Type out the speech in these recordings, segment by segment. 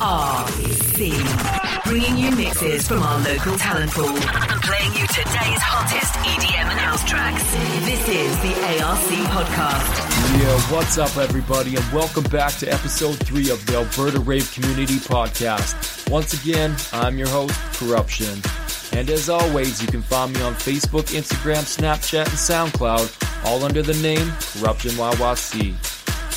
RC. Bringing you mixes from our local talent pool and playing you today's hottest EDM and house tracks. This is the ARC podcast. Yeah, what's up, everybody, and welcome back to episode three of the Alberta Rave Community Podcast. Once again, I'm your host, Cruption. And as always, you can find me on Facebook, Instagram, Snapchat, and SoundCloud, all under the name Cruption YYC.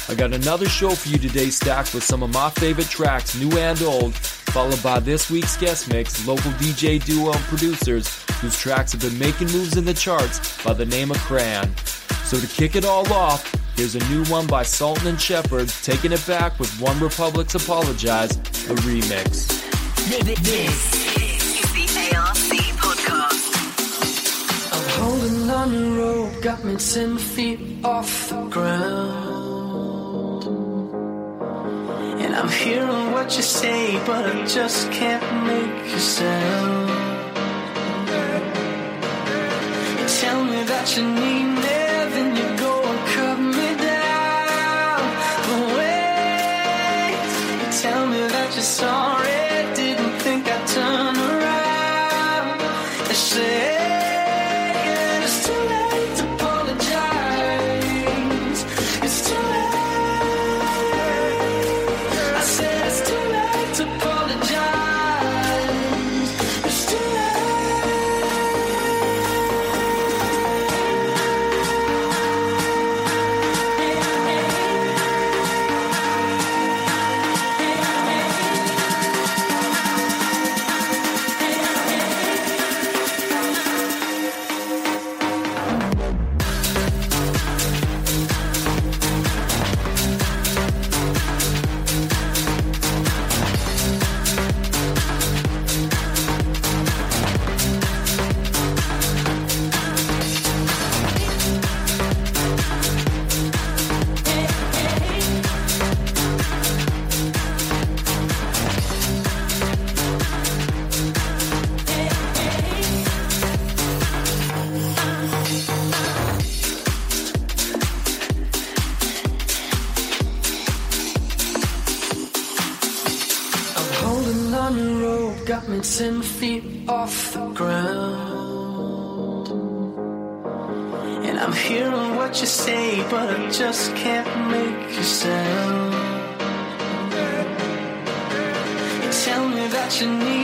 I got another show for you today stacked with some of my favorite tracks, new and old, followed by this week's guest mix, local DJ duo and producers whose tracks have been making moves in the charts by the name of Cran. So to kick it all off, here's a new one by Sultan and Shepard, taking it back with OneRepublic's Apologize, the remix. This is the ARC podcast. I'm holding on the rope, got me ten feet off the ground. I'm hearing what you say, but I just can't make a sound. You tell me that you need me, then you go and cut me down. But wait, you tell me that you're sorry, just can't make sound. You tell me that you need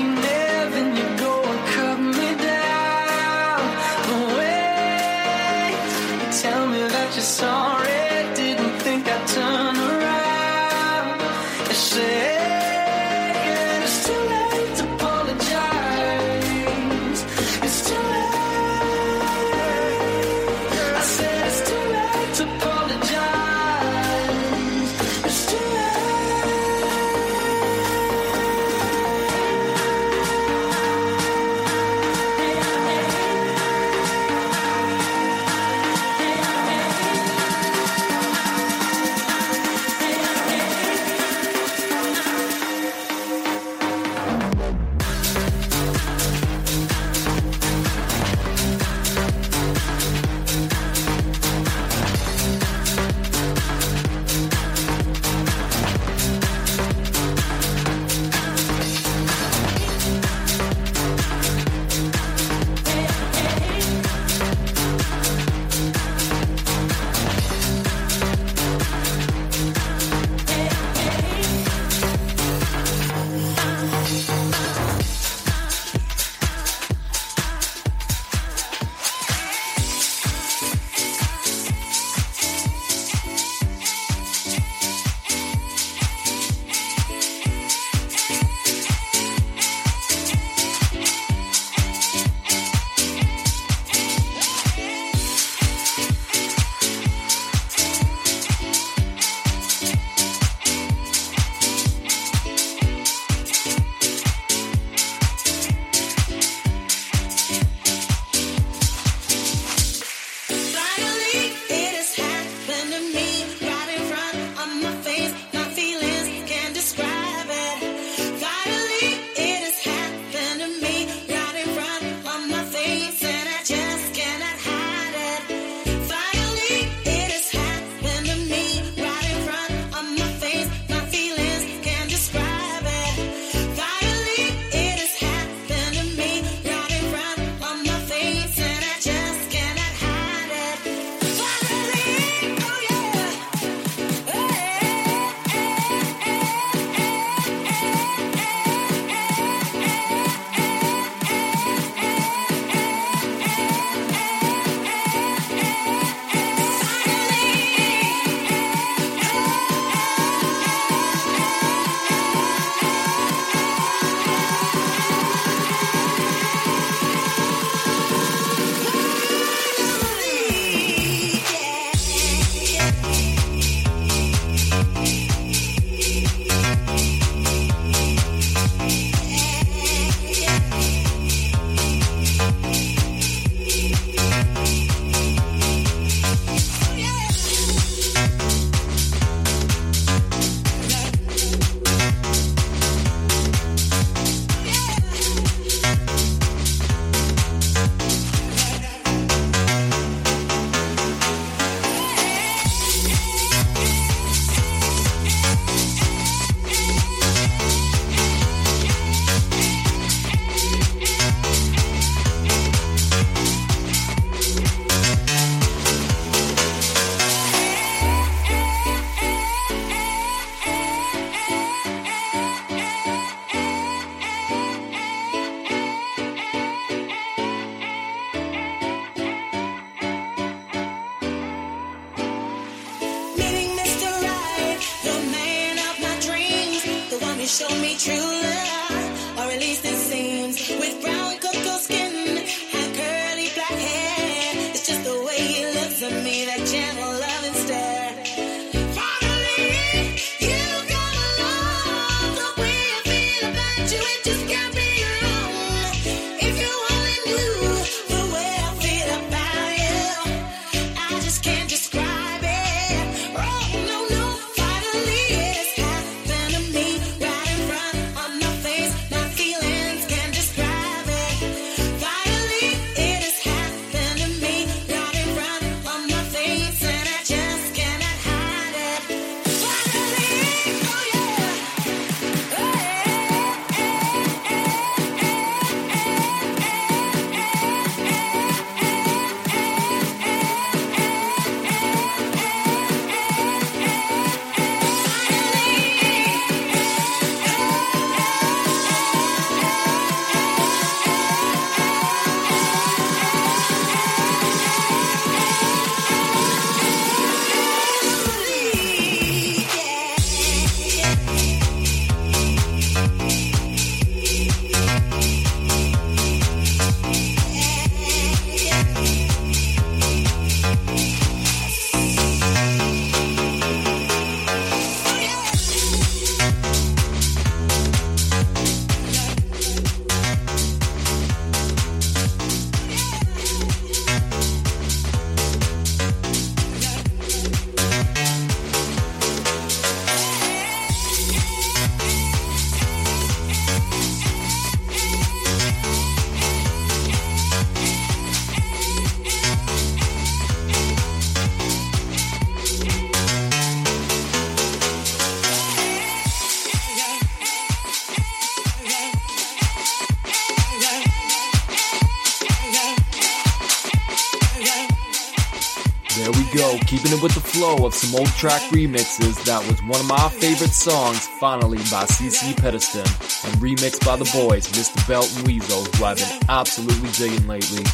keeping it with the flow of some old track remixes. That was one of my favorite songs, Finally by CeCe Peniston, and remixed by the boys, Mr. Belt and Wezol, who I've been absolutely digging lately.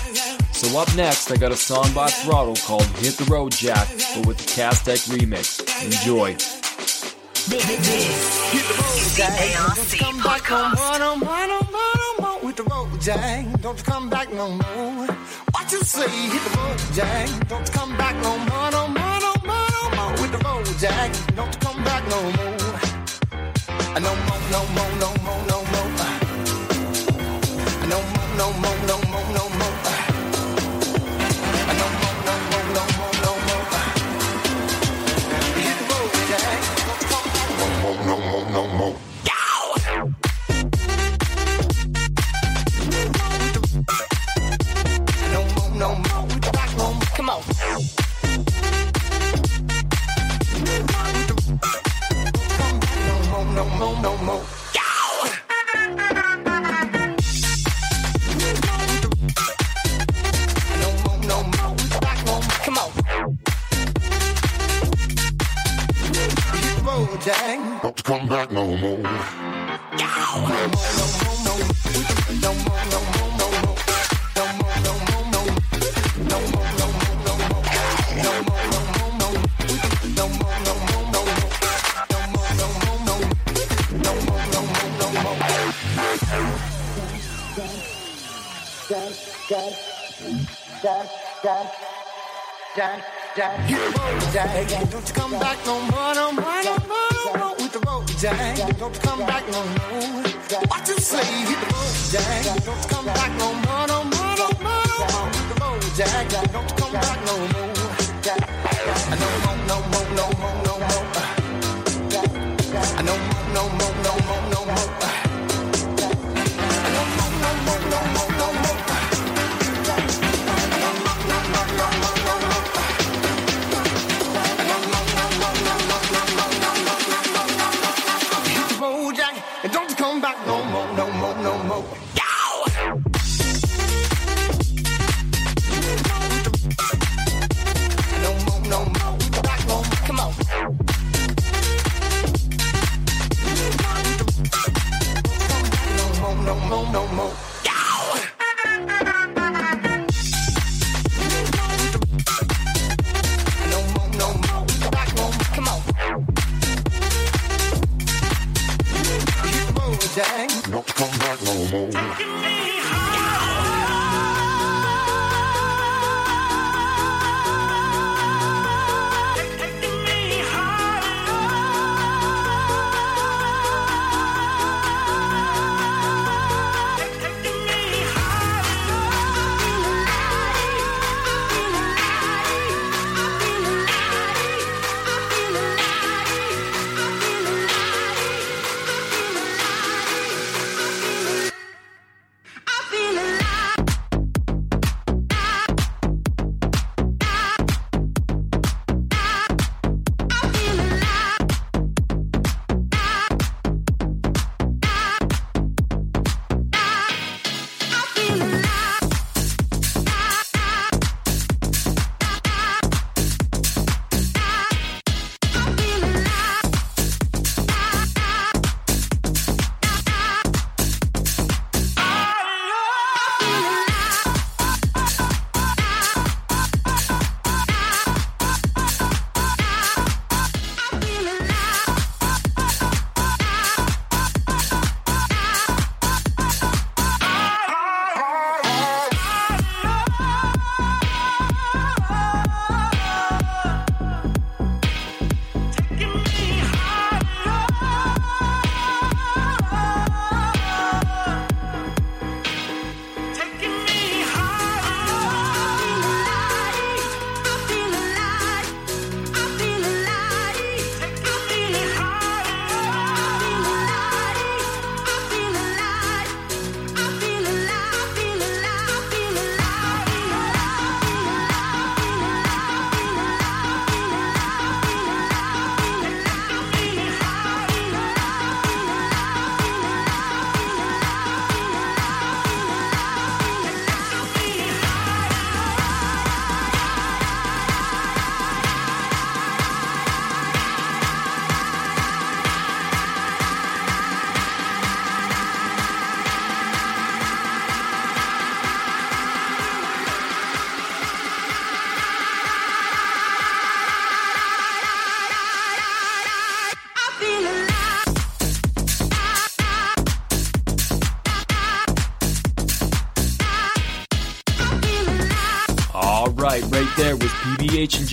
So up next, I got a song by Throttle called Hit the Road Jack, but with the Cazztek remix. Enjoy. This is the ARC podcast. with the road, Jack. Don't you come back no more. You say? Hit the road, Jack. Don't come back no more, no more, no more, no more. With the road, Jack. Don't come back no more. No more, no more, no more, no more. No more, no more, no more, no more. Jack, don't you come back no more, no more, no more, with the. Don't you come back no more. Hit the. Don't you come back no more, no more, no more, with the. Don't you come back no more. No more, no more, no more, no more. No more, no more, no more, no more.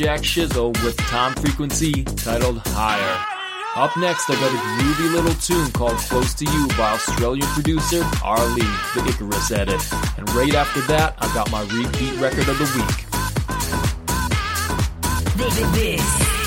Jack Shizzle with Tom Frequency titled Higher. Up next, I got a groovy little tune called Close to You by Australian producer ARLE, the Icarus edit. And right after that, I got my repeat record of the week. This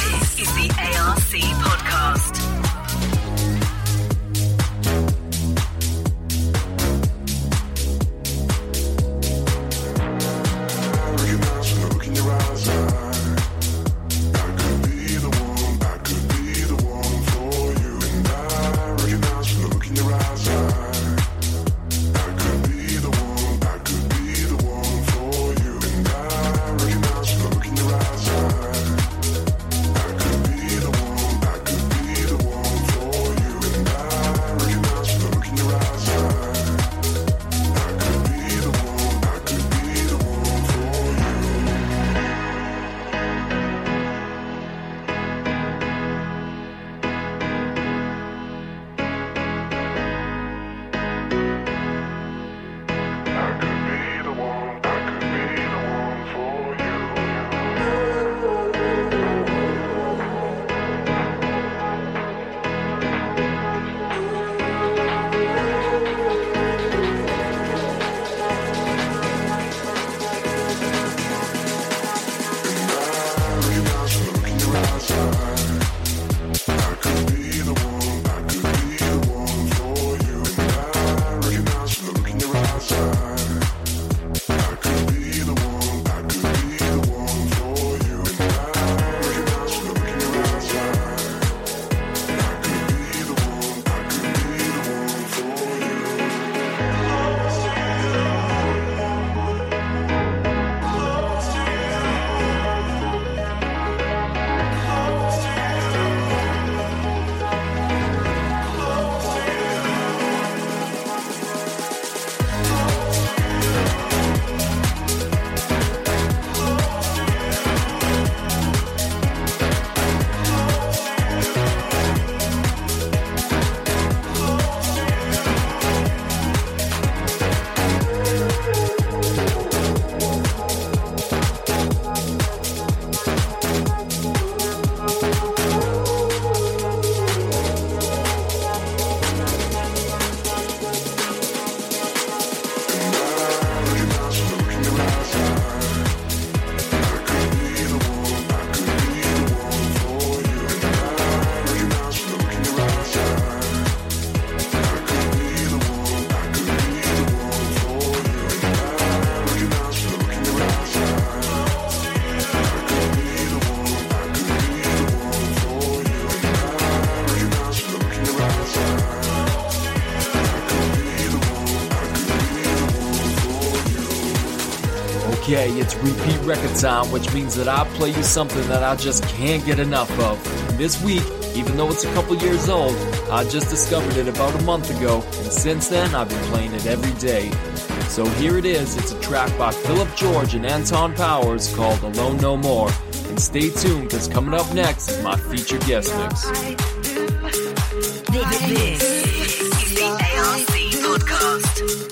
repeat record time, which means that I play you something that I just can't get enough of. This week, even though it's a couple years old, I just discovered it about a month ago, and since then I've been playing it every day. So here it is, it's a track by Philip George and Anton Powers called Alone No More. And stay tuned, because coming up next is my featured guest mix. Podcast.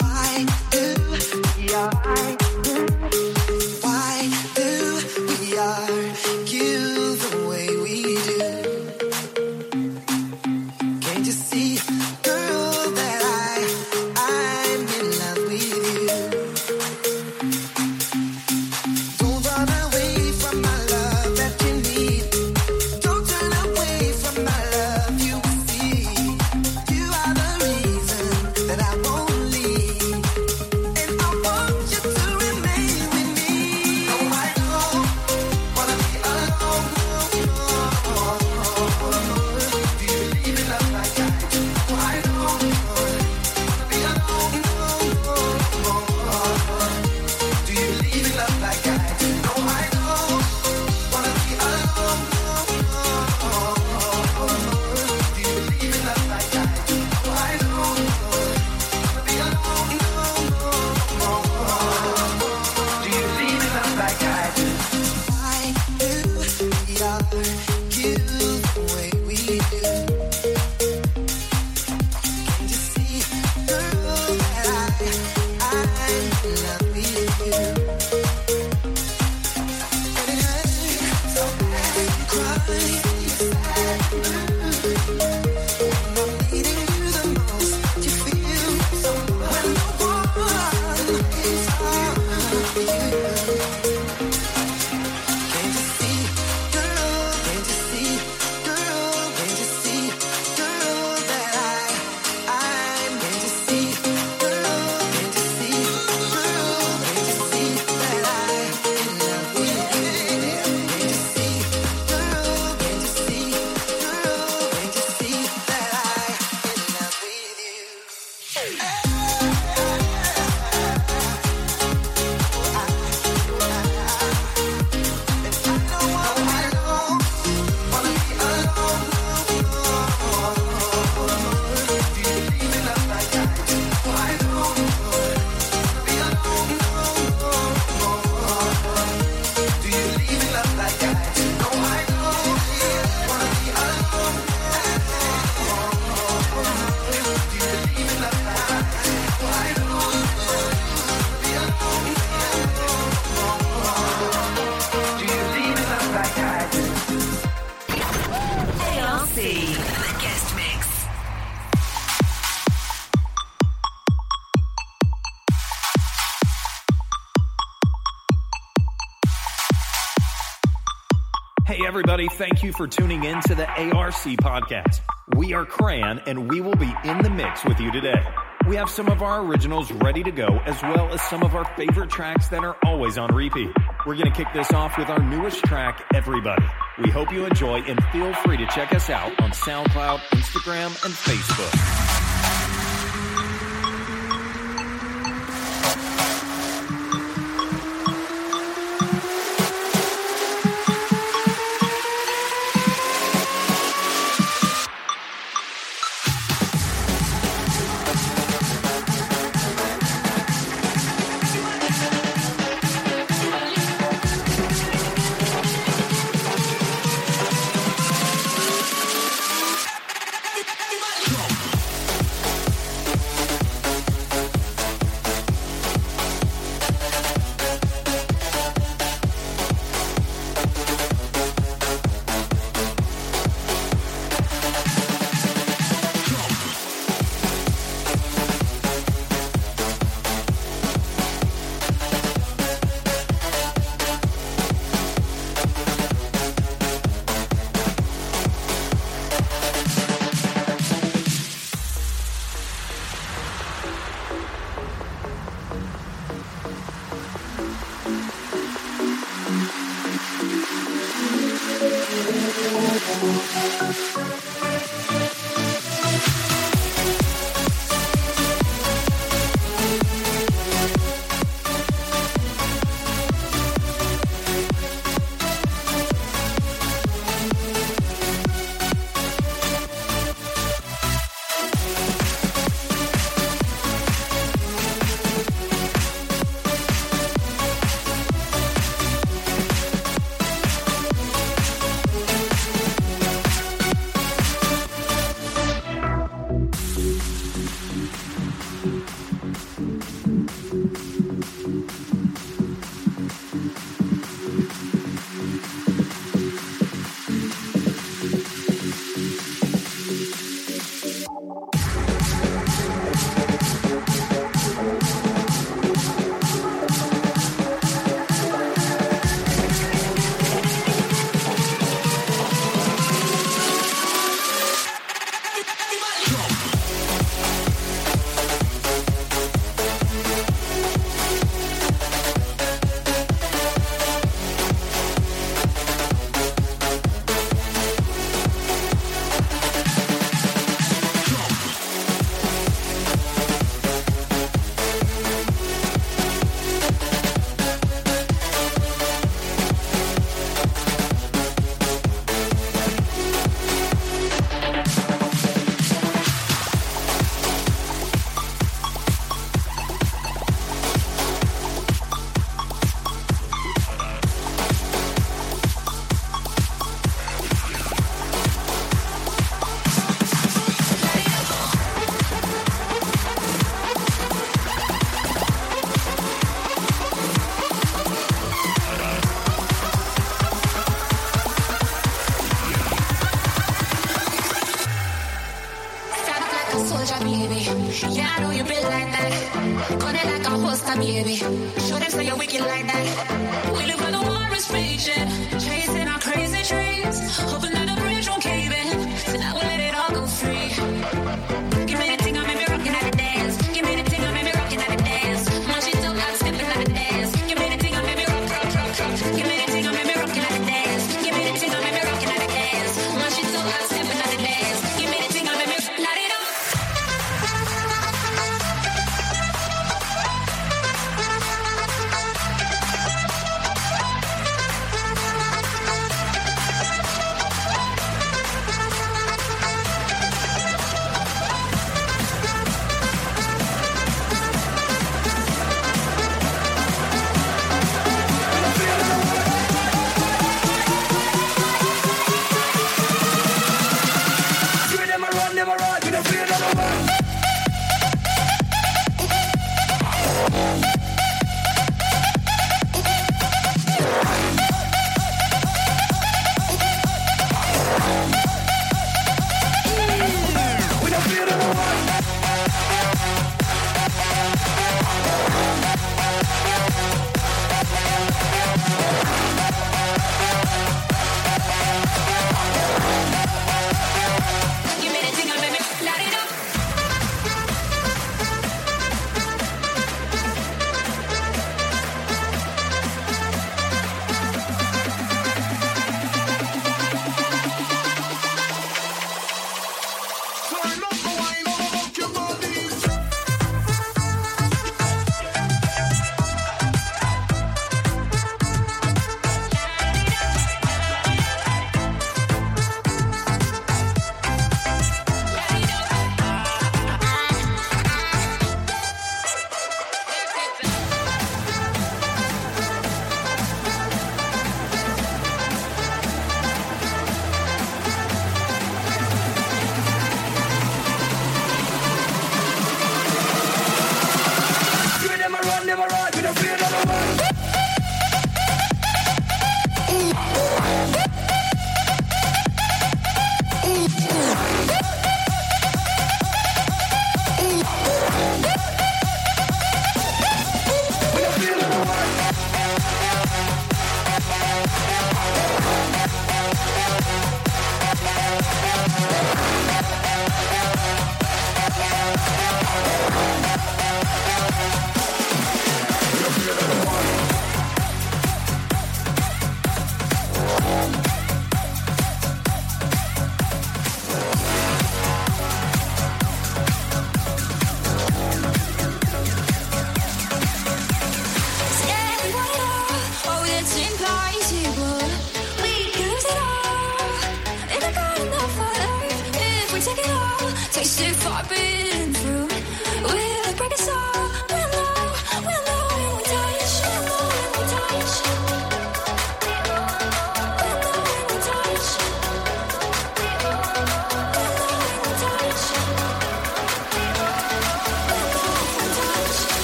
Everybody, thank you for tuning in to the ARC podcast. We are Cran, and we will be in the mix with you today. We have some of our originals ready to go, as well as some of our favorite tracks that are always on repeat. We're going to kick this off with our newest track, Everybody. We hope you enjoy, and feel free to check us out on SoundCloud, Instagram, and Facebook.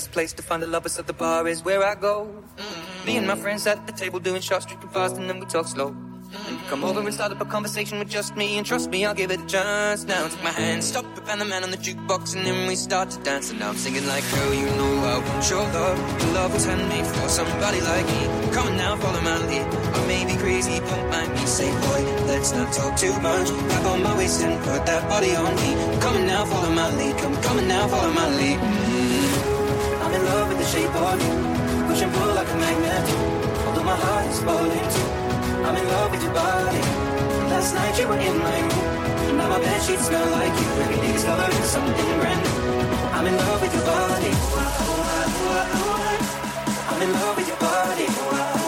Best place to find a lover, so the bar is where I go. Me and my friends at the table doing shots, drinking fast, and then we talk slow. And you come over and start up a conversation with just me, and trust me, I'll give it a chance. Now take my hand, stop it, and the man on the jukebox, and then we start to dance. And now I'm singing like, girl, you know I want your love. Your love was handmade for somebody like me. Come on now, follow my lead. I may be crazy, don't mind me. Say, boy, let's not talk too much. Grab on my waist and put that body on me. Come on now, follow my lead. Come, on now, follow my lead. In love with the shape of you. Push and pull like a magnet. Although my heart is falling too. I'm in love with your body. Last night you were in my room. Now my bed sheets smell like you. Every day discovering something brand new. I'm in love with your body. I'm in love with your body.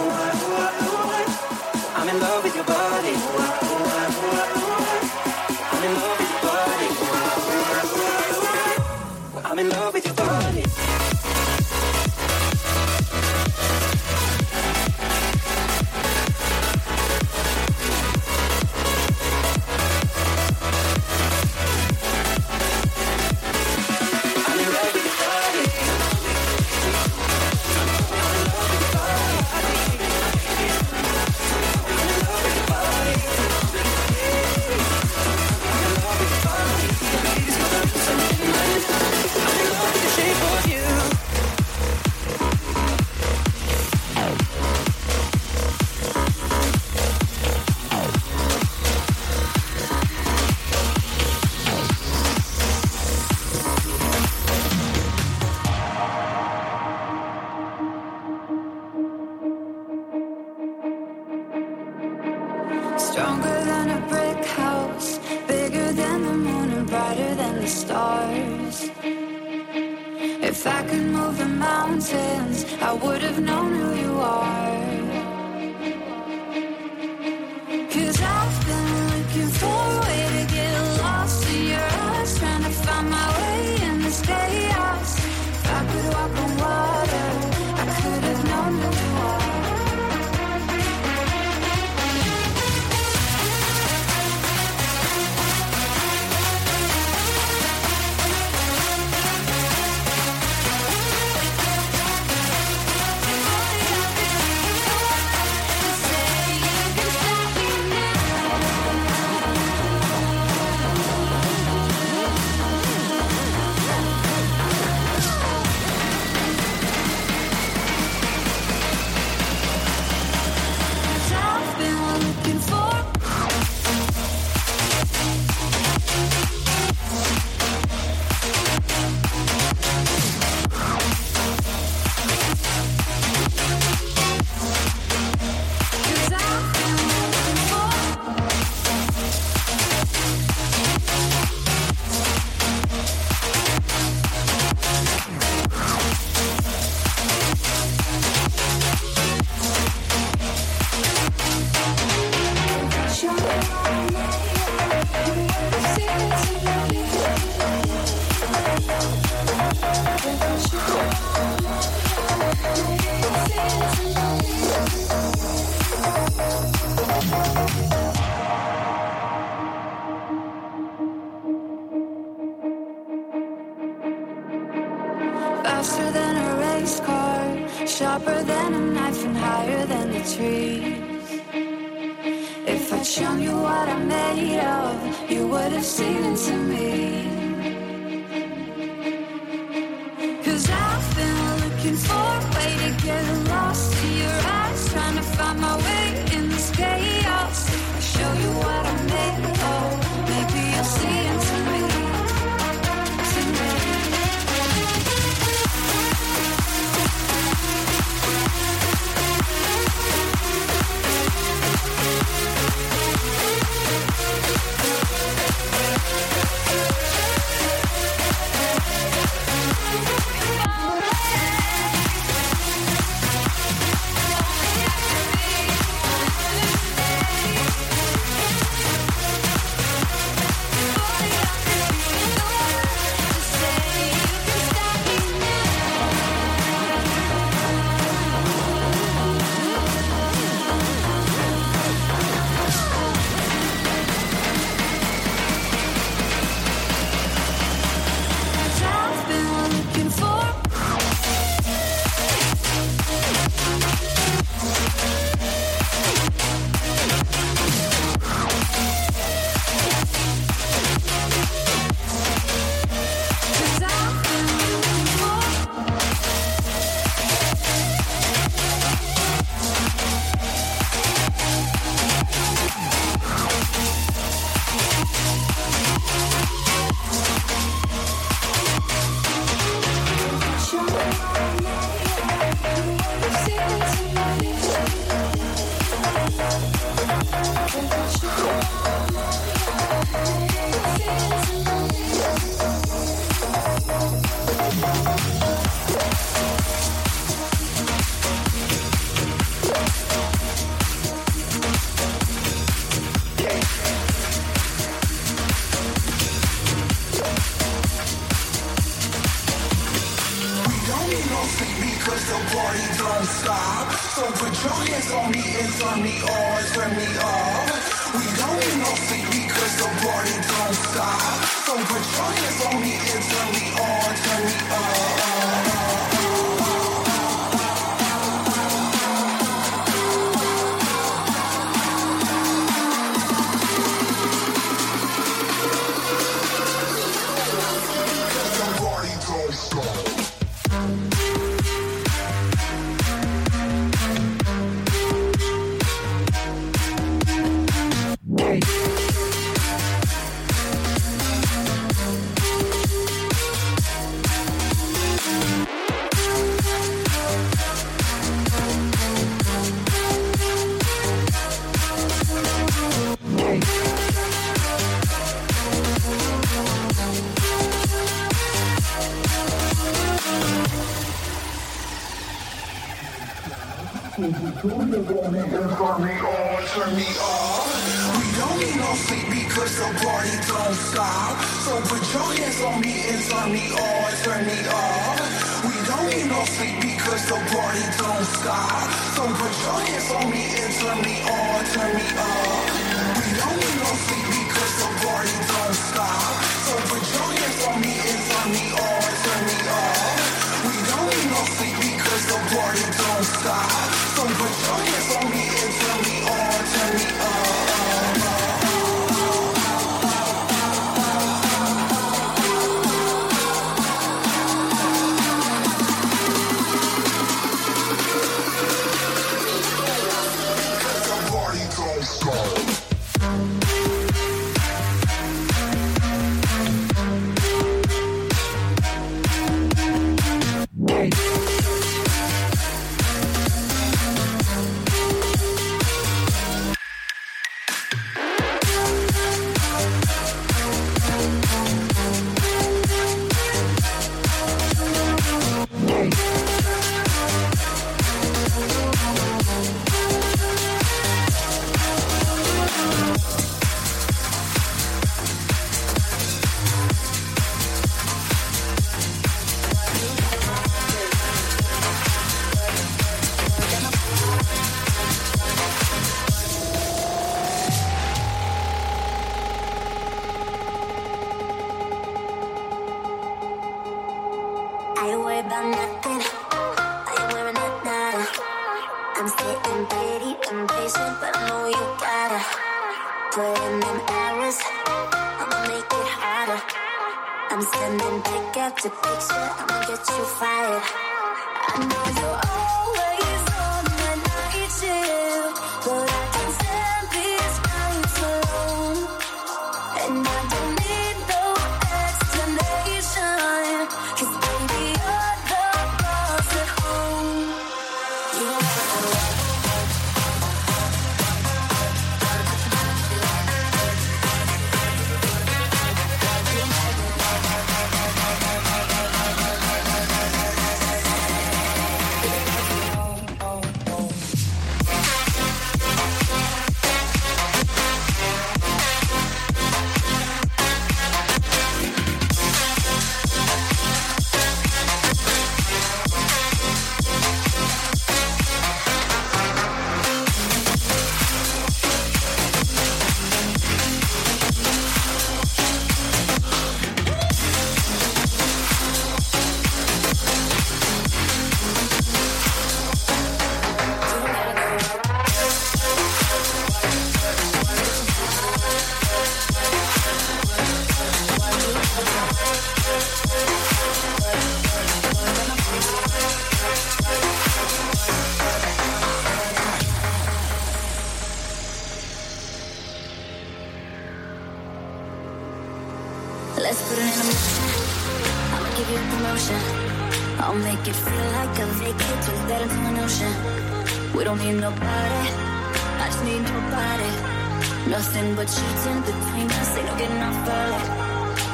Nothing but cheating between us, ain't no getting off early.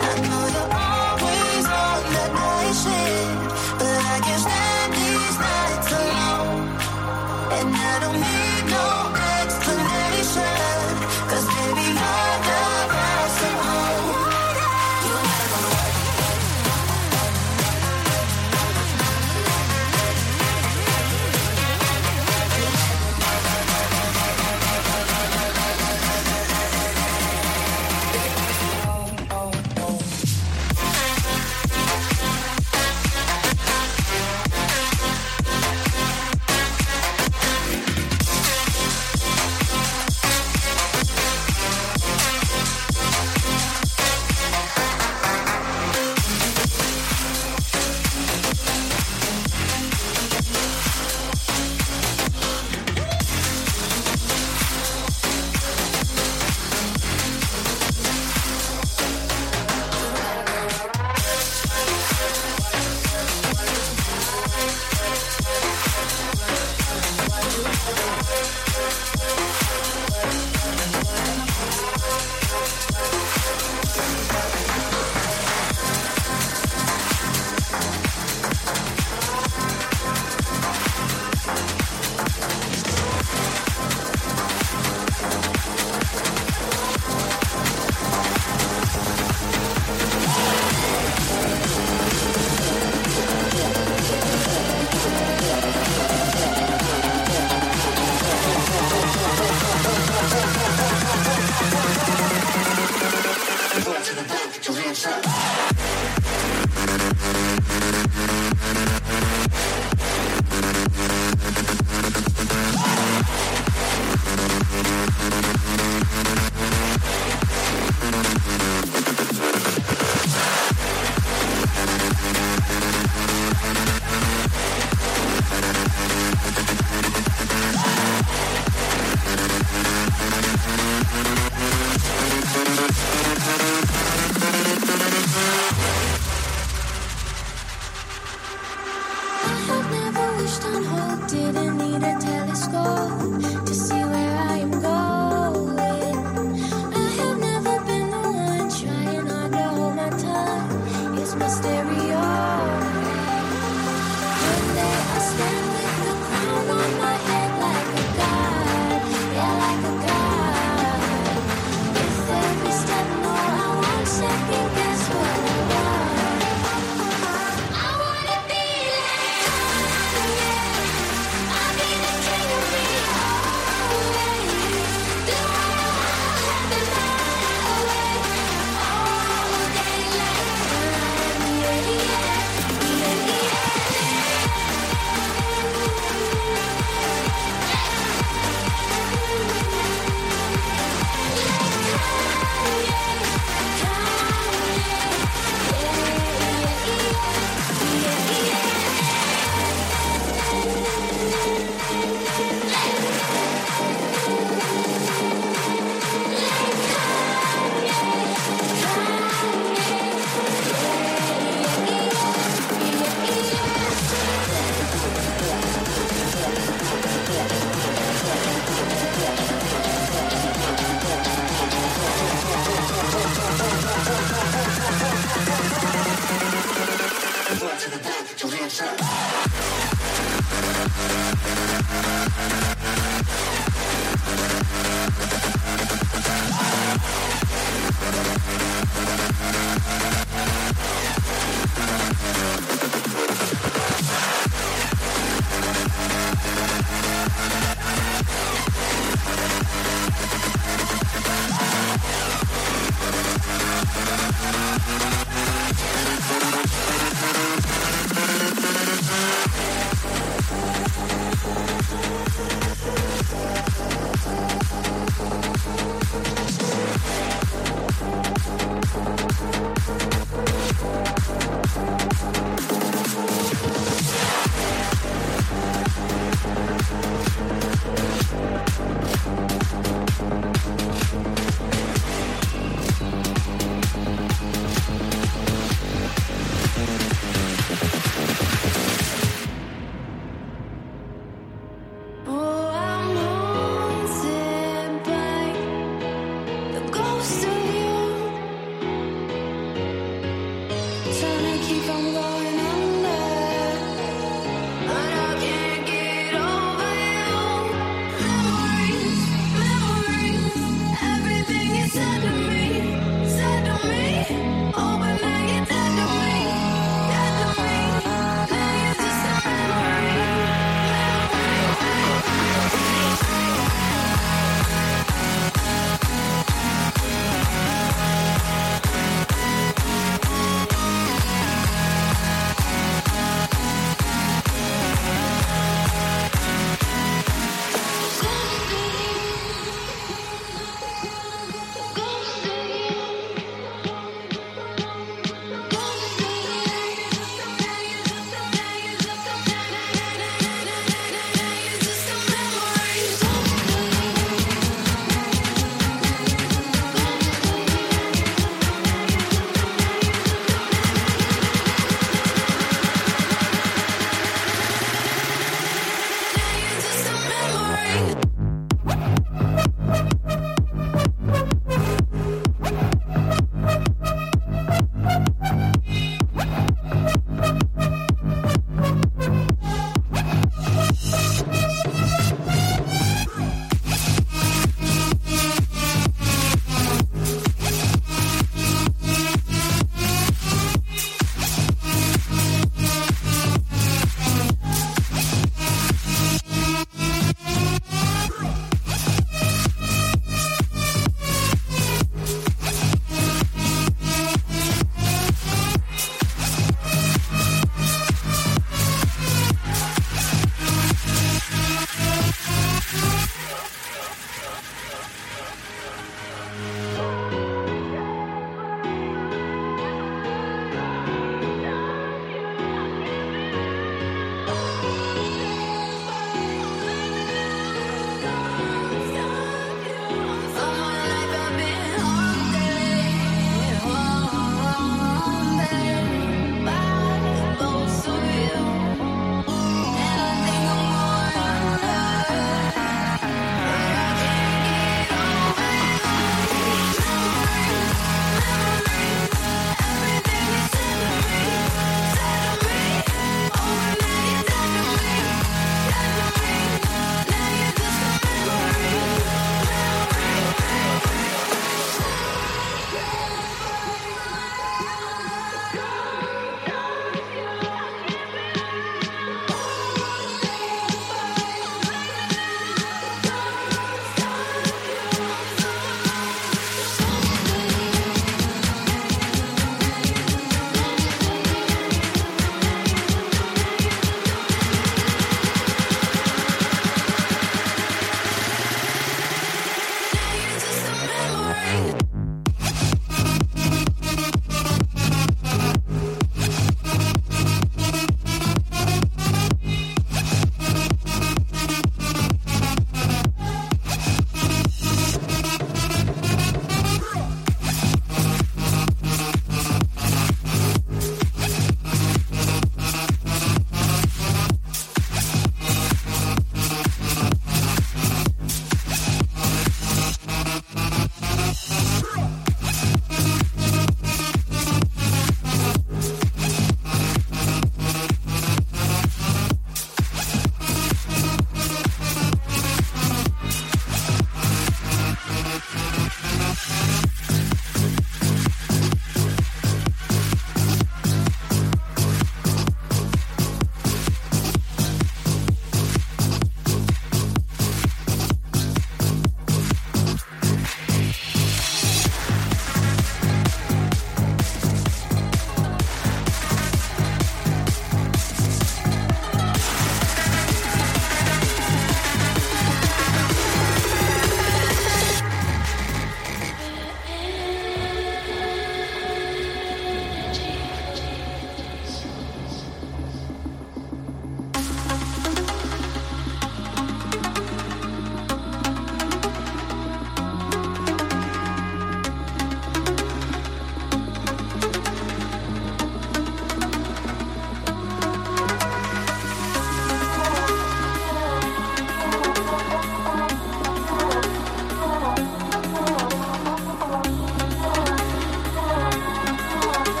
I know you're always on that night shit, but I can't stand.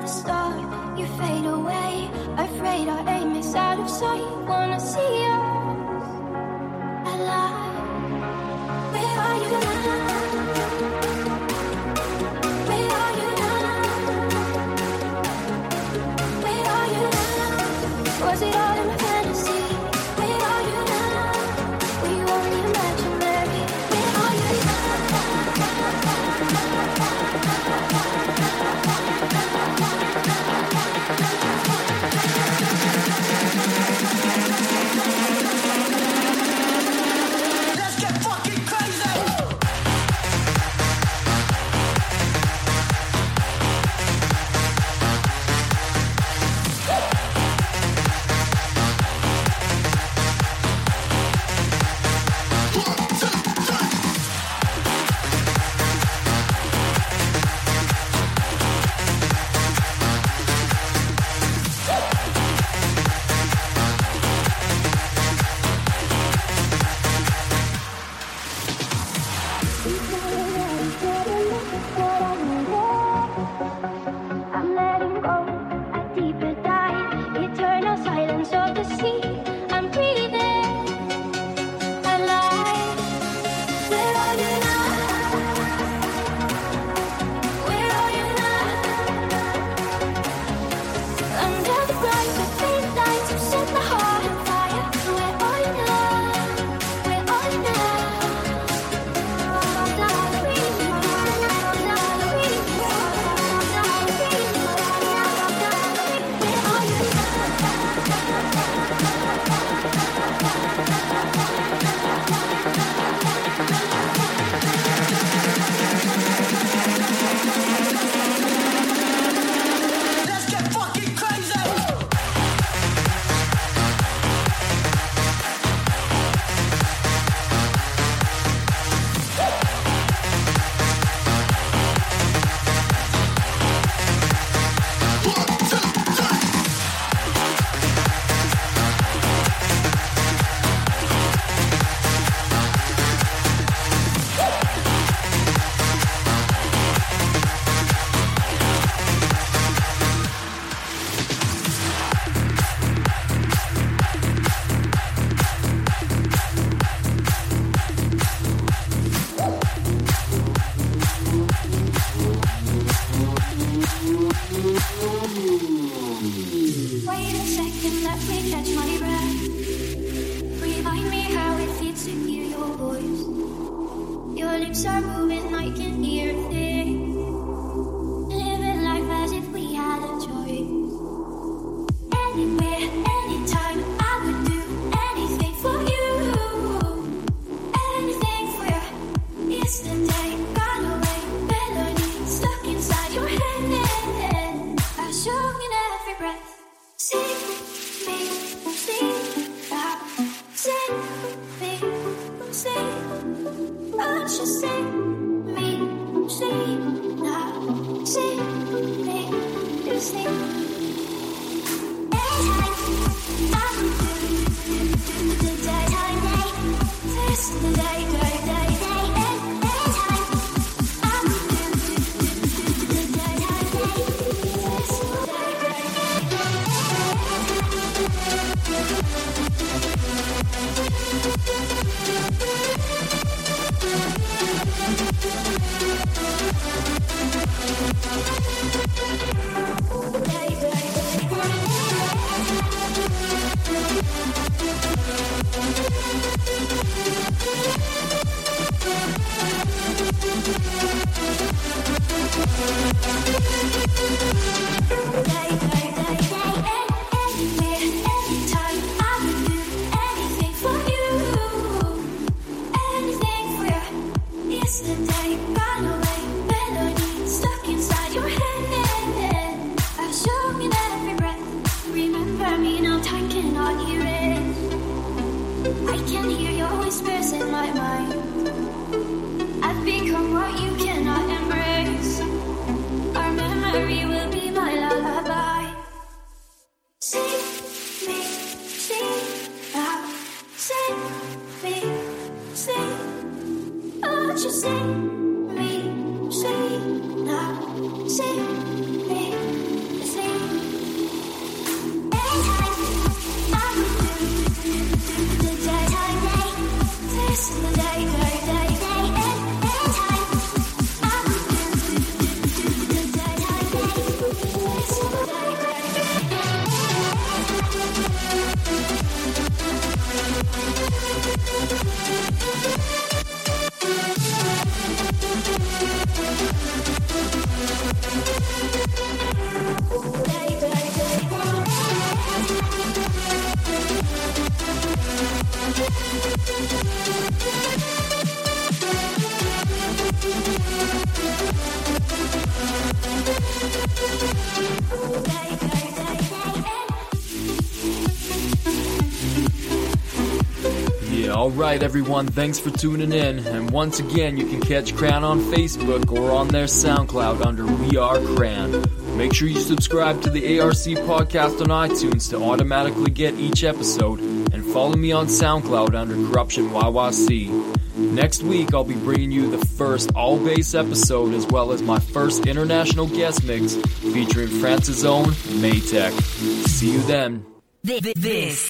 another star, you fade away. Afraid our aim is out of sight. Wanna see you. Alright, everyone, thanks for tuning in. And once again, you can catch Cran on Facebook or on their SoundCloud under We Are Cran. Make sure you subscribe to the ARC podcast on iTunes to automatically get each episode, and follow me on SoundCloud under Cruption YYC. Next week, I'll be bringing you the first all bass episode as well as my first international guest mix featuring France's own Maytech. See you then. This